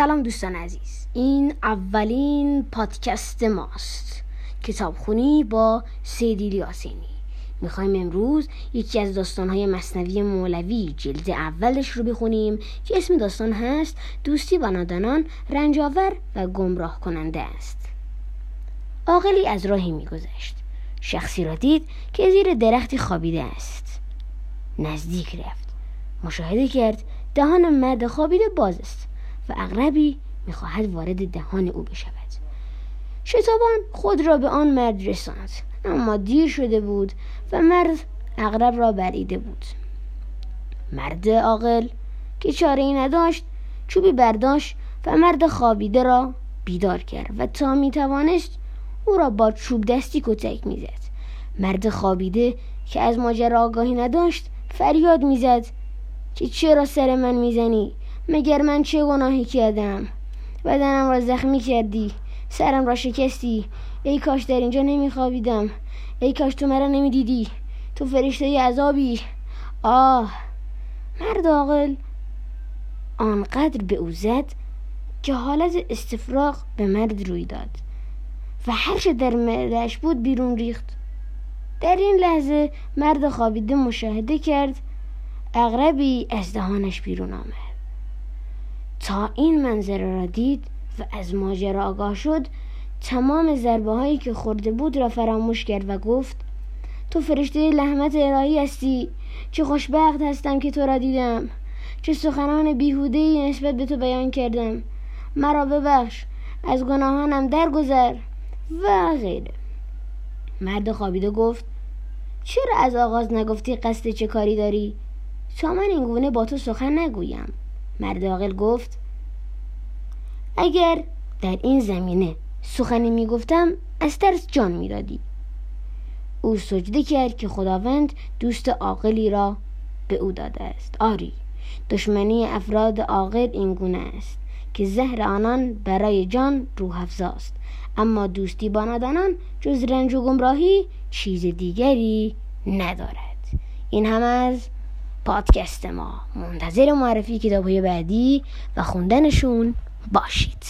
سلام دوستان عزیز. این اولین پادکست ماست. کتابخونی با سیدیل یاسینی. می‌خوایم امروز یکی از داستانهای مصنوی مولوی جلد اولش رو بخونیم که اسم داستان هست دوستی با نادانان رنجاور و گمراه کننده است. عاقلی از راهی میگذشت. شخصی را دید که زیر درختی خوابیده است. نزدیک رفت. مشاهده کرد دهان مرد خوابیده باز است. و اغربی می‌خواهد وارد دهان او بشود. شتابان خود را به آن مرد رساند اما دیر شده بود و مرد اغرب را بریده بود. مرد عاقل که چاره ای نداشت چوبی برداشت و مرد خوابیده را بیدار کرد و تا می توانست او را با چوب دستی کتک می‌زد. مرد خوابیده که از ماجرا آگاهی نداشت فریاد می‌زد که چرا سر من می‌زنی؟ مگر من چه گناهی کردم؟ بدنم را زخمی کردی سرم را شکستی. ای کاش در اینجا نمیخوابیدم. ای کاش تو مرا نمی‌دیدی. تو فرشته عذابی. آه مرد عاقل آنقدر به او زد که حالت استفراغ به مرد روی داد و هر چه در معدهش بود بیرون ریخت. در این لحظه مرد خوابیده مشاهده کرد اغربی از دهانش بیرون آمد. تا این منظره را دید و از ماجرا آگاه شد تمام ضربه هایی که خورده بود را فراموش کرد و گفت تو فرشته لحمت الهی هستی چه خوشبخت هستم که تو را دیدم چه سخنان بیهوده نسبت به تو بیان کردم. مرا ببخش از گناهانم درگذر و غیره. مرد خوابیده گفت چرا از آغاز نگفتی قصد چه کاری داری؟ تا من این گونه با تو سخن نگویم. مرد عاقل گفت اگر در این زمینه سخنی می‌گفتم از ترس جان می‌دادی. او سجده کرد که خداوند دوست عاقلی را به او داده است. آری دشمنی افراد عاقل این گونه است که زهر آنان برای جان روح افزاست اما دوستی با نادانان جز رنج و گمراهی چیز دیگری ندارد. این هم از پادکست ما. منتظر معرفی کتاب های بعدی و خوندنشون باشید.